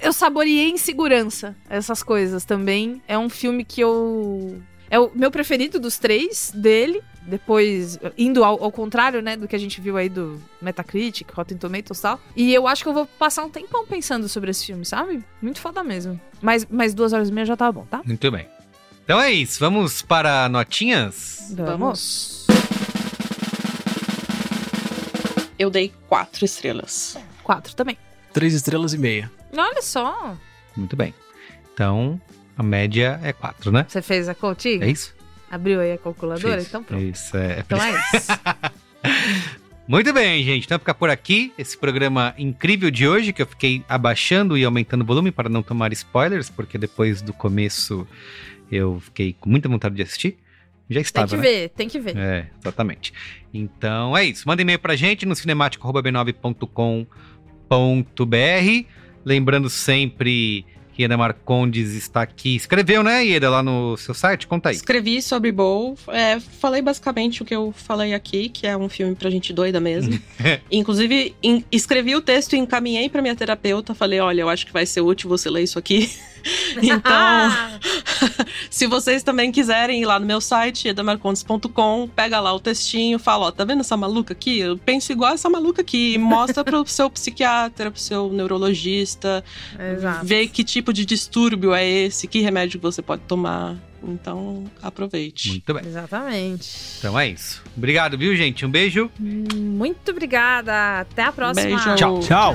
Eu saboreei em segurança essas coisas também. É um filme que eu. É o meu preferido dos três dele. Depois, indo ao, ao contrário, né, do que a gente viu aí do Metacritic, Rotten Tomatoes e tal. E eu acho que eu vou passar um tempão pensando sobre esse filme, sabe? Muito foda mesmo. Mas, mas duas horas e meia já tá bom, tá? Muito bem. Então é isso, vamos para notinhas? Vamos. Eu dei quatro estrelas. Quatro também. Três estrelas e meia. Olha só. Muito bem. Então, a média é 4, né? Você fez a continha? É isso? Abriu aí a calculadora? Fiz. Então pronto. Isso, é. Então é isso. Muito bem, gente. Então ficar por aqui esse programa incrível de hoje, que eu fiquei abaixando e aumentando o volume para não tomar spoilers, porque depois do começo Eu fiquei com muita vontade de assistir. Já Tem estava, que né? ver, tem que ver. É, exatamente. Então é isso. Manda e-mail pra gente no cinemático.b9.com.br. Lembrando sempre que Ieda Marcondes está aqui. Escreveu, né, Ieda, lá no seu site? Conta aí. Escrevi sobre Bowl, é, falei basicamente o que eu falei aqui, que é um filme pra gente doida mesmo. Inclusive, em- escrevi o texto e encaminhei pra minha terapeuta. Falei, olha, eu acho que vai ser útil você ler isso aqui. então, se vocês também quiserem ir lá no meu site, edamarcondes.com, pega lá o textinho, fala, ó, tá vendo essa maluca aqui? Eu penso igual essa maluca aqui. E Mostra pro seu psiquiatra, pro seu neurologista, Exato. ver que tipo de distúrbio é esse, que remédio você pode tomar. Então, aproveite. Muito bem. Exatamente. Então é isso. Obrigado, viu, gente? Um beijo. Muito obrigada. Até a próxima. Beijo. Tchau.